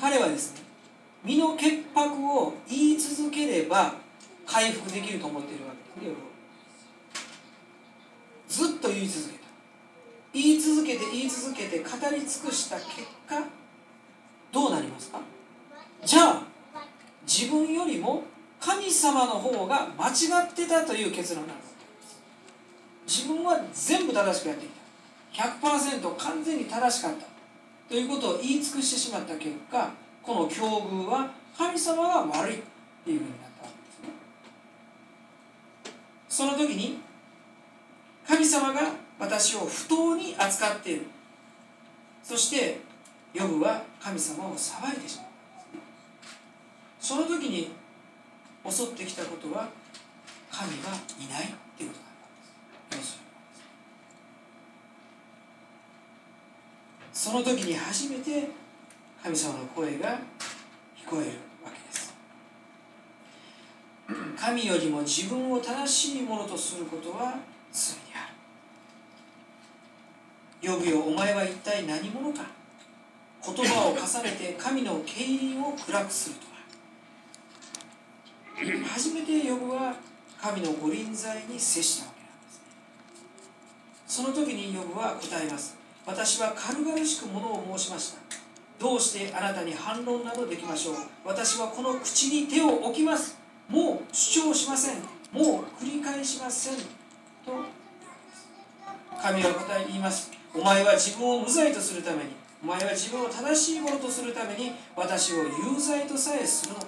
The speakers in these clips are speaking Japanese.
彼はですね身の潔白を言い続ければ回復できると思っているわけですねずっと言い続けた。言い続けて言い続けて語り尽くした結果どうなりますか？じゃあ自分よりも神様の方が間違ってたという結論なんです。自分は全部正しくやっていた。100%完全に正しかった。ということを言い尽くしてしまった結果この境遇は神様が悪いっていうふうになったわけですね。その時に神様が私を不当に扱っている。そしてヨブは神様を騒いでしまうその時に襲ってきたことは神がいないっていうことなんですその時に初めて神様の声が聞こえるわけです。神よりも自分を正しいものとすることは罪である。呼ぶよお前は一体何者か。言葉を重ねて神の経輪を暗くするとは。初めて呼ぶは神の御臨在に接したわけなんですその時に呼ぶは答えます。私は軽々しくものを申しました。どうしてあなたに反論などできましょう。私はこの口に手を置きます。もう主張しません。もう繰り返しません。と神は答え言います。お前は自分を無罪とするためにお前は自分を正しいものとするために私を有罪とさえするのか。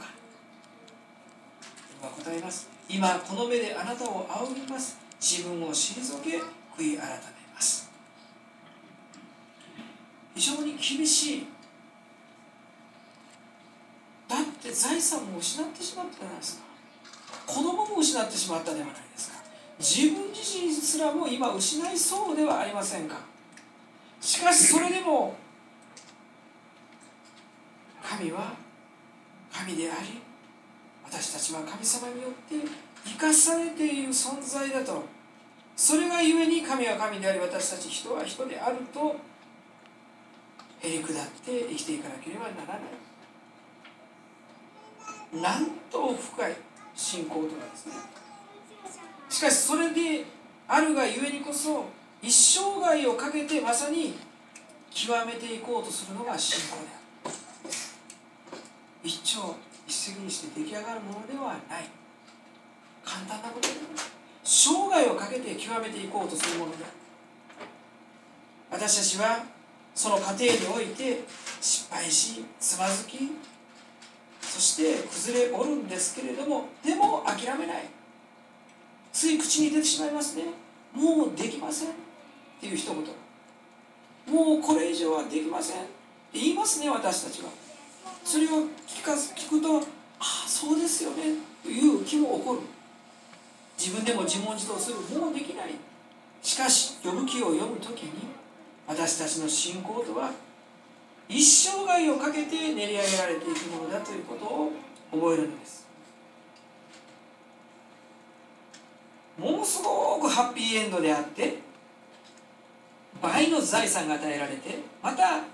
は答えます。今この目であなたを仰ぎます。自分を退け悔い改めます。厳しい。だって財産も失ってしまったじゃないですか。子供も失ってしまったではないですか。自分自身すらも今失いそうではありませんか。しかしそれでも神は神であり私たちは神様によって生かされている存在だと。それがゆえに神は神であり私たち人は人であるとへり下って生きていかなければならない。なんと深い信仰とはですね。しかしそれであるがゆえにこそ一生涯をかけてまさに極めていこうとするのが信仰である。一朝一石にして出来上がるものではない。簡単なことではない。生涯をかけて極めていこうとするものである。私たちはその過程において失敗しつまずきそして崩れおるんですけれどもでも諦めない。つい口に出てしまいますね。もうできません。っていう一言。もうこれ以上はできません。って言いますね私たちは。それを聞か聞くとああそうですよね。という気も起こる。自分でも自問自答する。もうできない。しかし呼ぶ気を読む時に私たちの信仰とは一生涯をかけて練り上げられていくものだということを覚えるのです。ものすごくハッピーエンドであって倍の財産が与えられてまた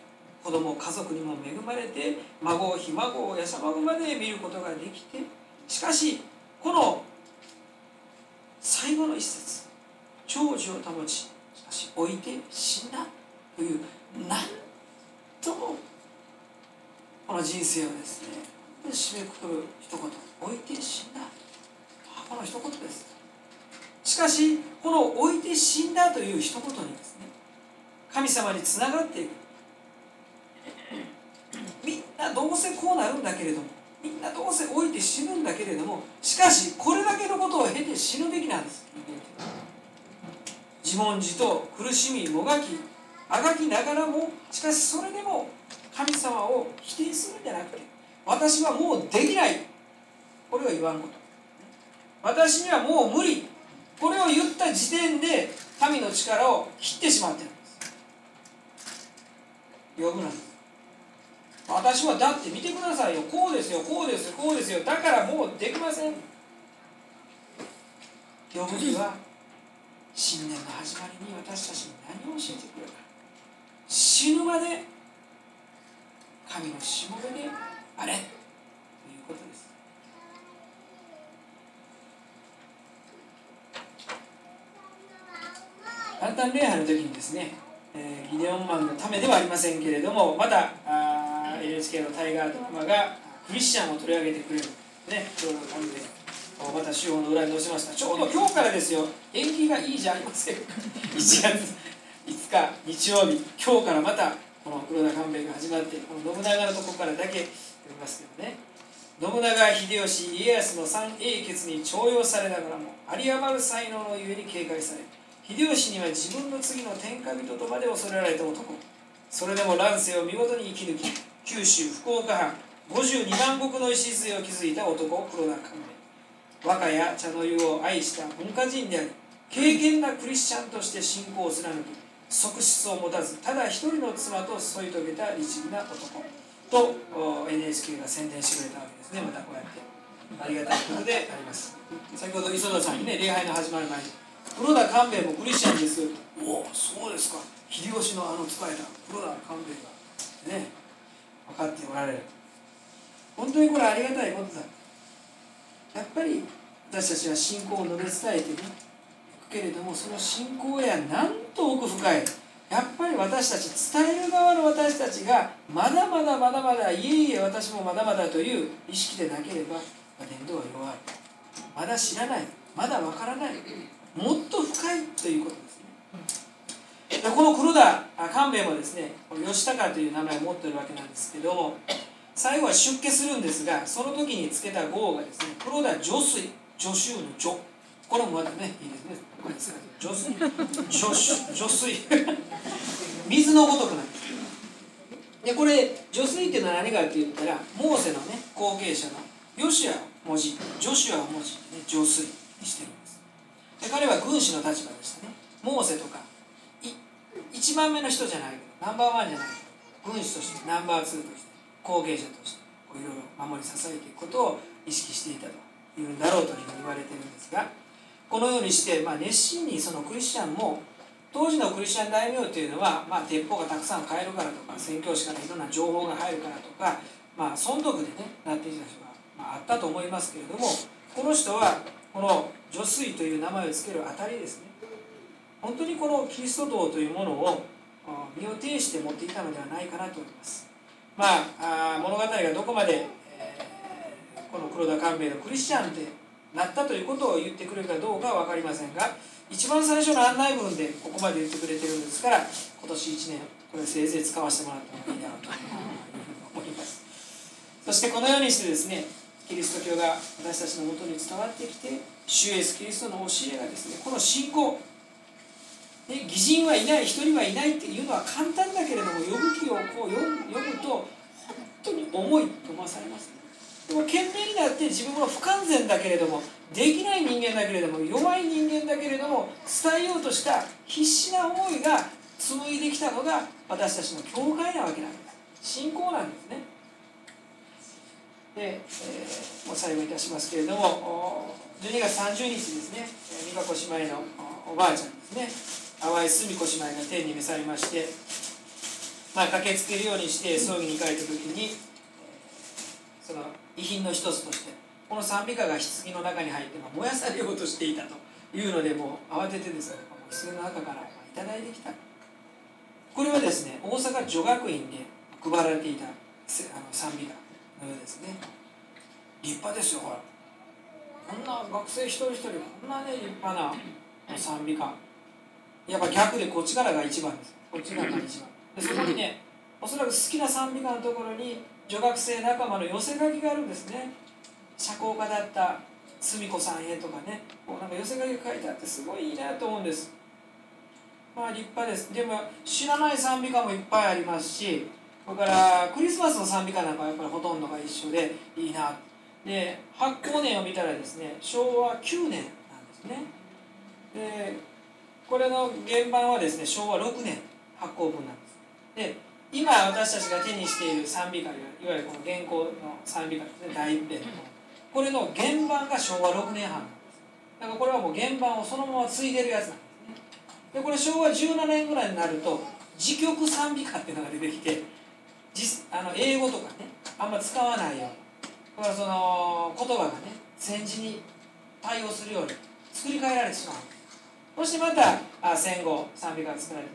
子供家族にも恵まれて孫をひ孫をやさまぐまで見ることができてしかしこの最後の一節長寿を保ちしかし置いて死んだ。という何ともこの人生をですね締めくくる一言置いて死んだこの一言です。しかしこの置いて死んだという一言にですね神様につながっていく。みんなどうせこうなるんだけれどもみんなどうせ置いて死ぬんだけれどもしかしこれだけのことを経て死ぬべきなんです。自問自答苦しみもがきあがきながらもしかしそれでも神様を否定するんじゃなくて私はもうできない。これを言わんこと。私にはもう無理。これを言った時点で神の力を切ってしまってるんです。呼ぶな。んです私はだって見てくださいよ。こうですよこうですよこうですよ。だからもうできません。呼ぶには新年の始まりに私たちに何を教えてくれるか。死ぬまで神のしもべであれということです。簡単礼拝の時にですね、えー、ギデオンマンのためではありませんけれどもまたあ NHK のタイガードラマがクリスチャンを取り上げてくれる。ねちょうど感じでまた主報の裏に載せました。ちょうど今日からですよ。縁起がいいじゃありませんか。1月日日曜日今日からまたこの黒田官兵衛が始まってこの信長のとこからだけ読みますけどね。信長秀吉家康の三英傑に重用されながらも有り余る才能のゆえに警戒され秀吉には自分の次の天下人とまで恐れられた男。それでも乱世を見事に生き抜き九州福岡藩52万石の礎を築いた男黒田官兵衛。和歌や茶の湯を愛した文化人であり敬虔なクリスチャンとして信仰を貫き側室を持たずただ一人の妻と添い遂げた律儀な男。と NHK が宣伝してくれたわけですね。またこうやって。ありがたいことであります。先ほど磯田さんにね礼拝の始まる前に黒田官兵衛もクリスチャンです。おおそうですか。秀吉のあの使えた黒田官兵衛がね分かっておられる。本当にこれありがたいことだ。やっぱり私たちは信仰を述べ伝えてねけれどもその信仰やなんと奥深いやっぱり私たち伝える側の私たちがまだまだまだまだいえいえ私もまだまだという意識でなければ伝道は弱いまだ知らないまだわからないもっと深いということですね。この黒田官兵衛もですね吉高という名前を持っているわけなんですけども最後は出家するんですがその時につけた号がですね黒田除水除臭の除これもまたねいいですね。これですか除水。水。水。のごとくなんでこれ除水っていうのは何かって言ったらモーセのね後継者のヨシアを文字ジョシュアを文字ね除水にしてるんです。で彼は軍師の立場でしたね。モーセとか1番目の人じゃないけどナンバーワンじゃないけど軍師としてナンバーツーとして後継者としていろいろ守り支えていくことを意識していたというんだろうというふうに言われてるんですがこのようにして、まあ、熱心にそのクリスチャンも当時のクリスチャン大名というのは、まあ、鉄砲がたくさん買えるからとか宣教師からいろんな情報が入るからとか、まあ、損得でねなっていた人が、まあ、あったと思いますけれどもこの人はこの女水という名前を付けるあたりですね本当にこのキリスト道というものを身を挺して持っていたのではないかなと思います。まあ、あ物語がどこまで、えー、この黒田官兵衛のクリスチャンでなったということを言ってくれるかどうかは分かりませんが一番最初の案内文でここまで言ってくれてるんですから今年1年これせいぜい使わせてもらった方がいいだろうと思います。そしてこのようにしてですねキリスト教が私たちのもとに伝わってきて主イエスキリストの教えがですねこの信仰で義人はいない一人はいないっていうのは簡単だけれども呼ぶ気をこう読むと本当に重いと思わされますね、でも懸命になって自分は不完全だけれどもできない人間だけれども弱い人間だけれども伝えようとした必死な思いが紡いできたのが私たちの教会なわけなんです信仰なんですね。で、えー、もう最後いたしますけれども12月30日ですね。美香子姉妹のおばあちゃんですね。淡井澄子姉妹が天に召されまして、まあ、駆けつけるようにして葬儀に行かれた時にその遺品の一つとしてこの賛美歌が棺の中に入って燃やされようとしていたというのでもう慌ててですね。棺の中から頂いてきた。これはですね大阪女学院で配られていたあの賛美歌のようですね。立派ですよほら。こんな学生一人一人こんなね立派な賛美歌やっぱ逆でこっちからが一番です。こっちからが一番。でそこにねおそらく好きな賛美歌のところに女学生仲間の寄せ書きがあるんですね。社交家だった澄子さんへとかね。こうなんか寄せ書きが書いてあってすごいいいなと思うんです。まあ立派です。でも知らない賛美歌もいっぱいありますしそれからクリスマスの賛美歌なんかはやっぱりほとんどが一緒でいいな。で発行年を見たらですね昭和9年なんですね。でこれの原版はですね昭和6年発行分なんです。で今私たちが手にしている賛美歌いわゆるこの原稿の賛美歌ですね大一編のこれの原版が昭和6年半なんです。だからこれはもう原版をそのまま継いでるやつなんですね。でこれ昭和17年ぐらいになると自曲賛美歌っていうのが出てきてあの英語とかねあんま使わないように。だからその言葉がね戦時に対応するように作り変えられてしまうそしてまたあ戦後賛美歌が作られて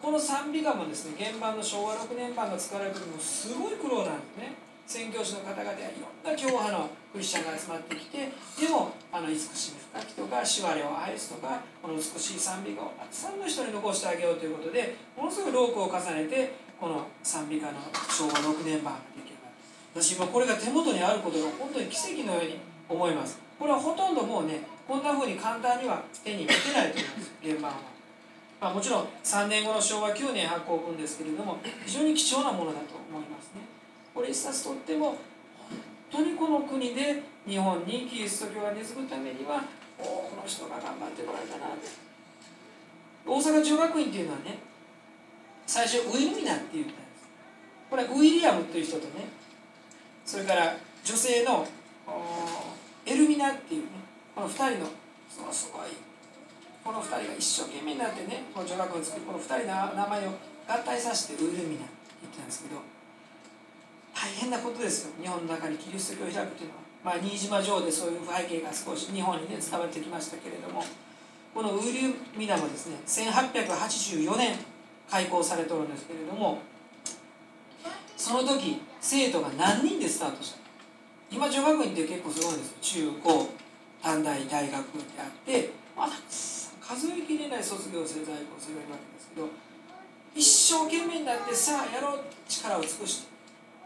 この賛美歌もですね原版の昭和6年版が作られる時もすごい苦労なんですね。宣教師の方々やいろんな教派のクリスチャンが集まってきてでもあの慈しみ深きとか手話を愛すとかこの美しい賛美歌をたくさんの人に残してあげようということでものすごい労苦を重ねてこの賛美歌の昭和6年版が出来上がる。私今これが手元にあることが本当に奇跡のように思います。これはほとんどもうねこんな風に簡単には手に入れてないと思います原版は。まあ、もちろん3年後の昭和9年発行分ですけれども非常に貴重なものだと思いますね。これ一冊とっても本当にこの国で日本にキリスト教が根付くためにはおこの人が頑張ってこられたなって。大阪中学院っていうのはね最初ウィルミナって言ったんです。これはウィリアムという人とねそれから女性のエルミナっていうねこの2人のそのすごいこの2人が一生懸命になってねこの女学を作るこの2人の名前を合体させてウールミナって言ってたんですけど大変なことですよ。日本の中にキリスト教を開くというのは。まあ、新島城でそういう背景が少し日本にね伝わってきましたけれどもこのウーリミナもですね1884年開校されておるんですけれどもその時生徒が何人でスタートした今女学院って結構すごいんです中高短大大学であってまだ数えきれない卒業生在校生がいるわけですけど一生懸命になってさあやろう力を尽くして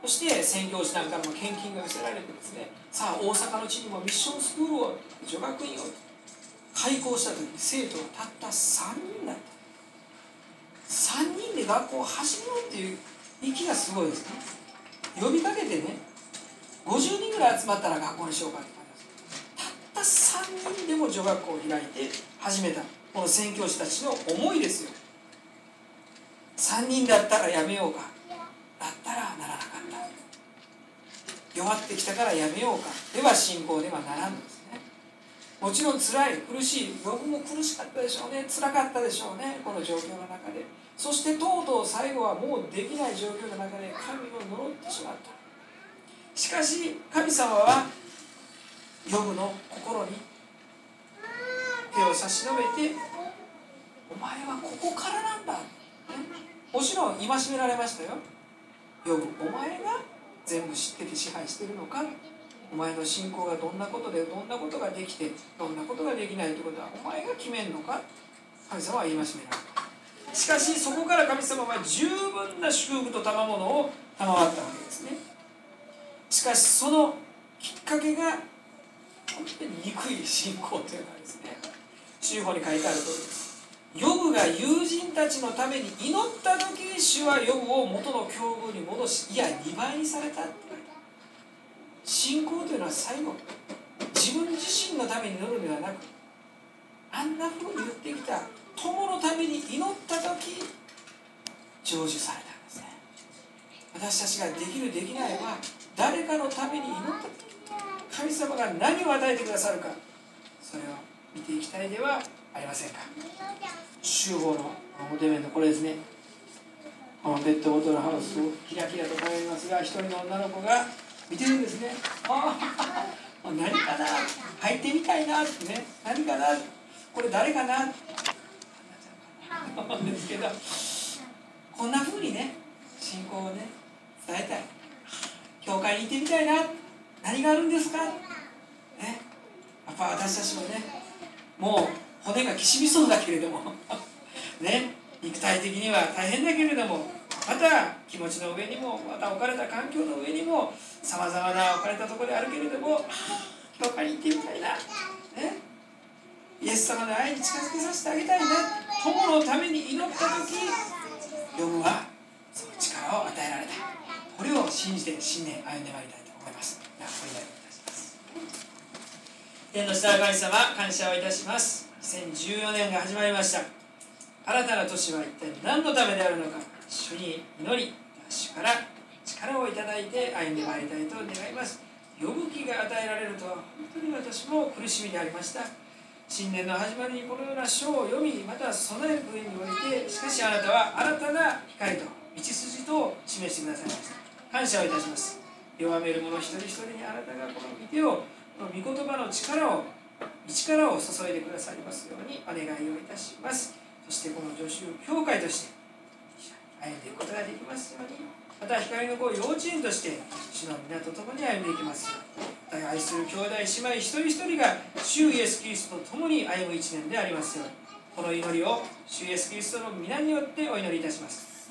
そして宣教師なんかも献金が寄せられてですねさあ大阪の地にもミッションスクールを女学院を開校した時生徒がたった3人だった。3人で学校を始めようっていう息がすごいですね。呼びかけてね50人ぐらい集まったら学校にしようかって3人でも女学校を開いて始めたこの宣教師たちの思いですよ。3人だったらやめようか。だったらならなかった。弱ってきたからやめようか。では信仰ではならんのですね。もちろん辛い苦しい。僕も苦しかったでしょうね。辛かったでしょうね。この状況の中で。そしてとうとう最後はもうできない状況の中で神を呪ってしまった。しかし神様はヨブの心に。手を差し伸べて「お前はここからなんだ」もちろん戒められましたよ。ヨブお前が全部知ってて支配してるのか。お前の信仰がどんなことでどんなことができてどんなことができないということはお前が決めんのか。神様は戒められた。しかしそこから神様は十分な祝福と賜物を賜ったわけですね。しかしそのきっかけが本当に憎い信仰というのはですね宗法に書いてある通りです。ヨブが友人たちのために祈った時主はヨブを元の境遇に戻しいや2倍にされたって言われた。信仰というのは最後。自分自身のために祈るのではなくあんなふうに言ってきた友のために祈った時成就されたんですね。私たちができるできないは誰かのために祈った時。神様が何を与えてくださるかそれを見ていきたいではありませんか。集合の表面のこれですね。このペットボトルハウスをキラキラと輝りますが一人の女の子が見てるんですね。ああ何かな。入ってみたいなってね。何かな。これ誰かな。思うんですけどこんなふうにね信仰をね伝えたい。教会に行ってみたいな。何があるんですか？ねやっぱ私たちもねもう骨がきしみそうだけれども。ね？肉体的には大変だけれども。また気持ちの上にもまた置かれた環境の上にもさまざまな置かれたところであるけれども教会に行ってみたいな、ね、イエス様の愛に近づけさせてあげたいな。友のために祈った時ヨブはその力を与えられた。これを信じて新年歩んでまいりたいと思います。お祈りいたします。天の下の神様感謝をいたします。2014年が始まりました。新たな年は一体何のためであるのか。主に祈り主から力をいただいて歩んでまいりたいと願います。呼ぶ気が与えられるとは本当に私も苦しみでありました。新年の始まりにこのような書を読みまた備える上においてしかしあなたは新たな光と道筋と示してくださいました。感謝をいたします。弱める者一人一人にあなたがこの御手をこの御言葉の力を力を注いでくださいますようにお願いをいたします。そしてこの女子教会として歩んでいくことができますようにまた光の子幼稚園として主の皆と共に歩んでいきますように愛する兄弟姉妹一人一人が主イエス・キリストと共に歩む一年でありますようにこの祈りを主イエス・キリストの皆によってお祈りいたします。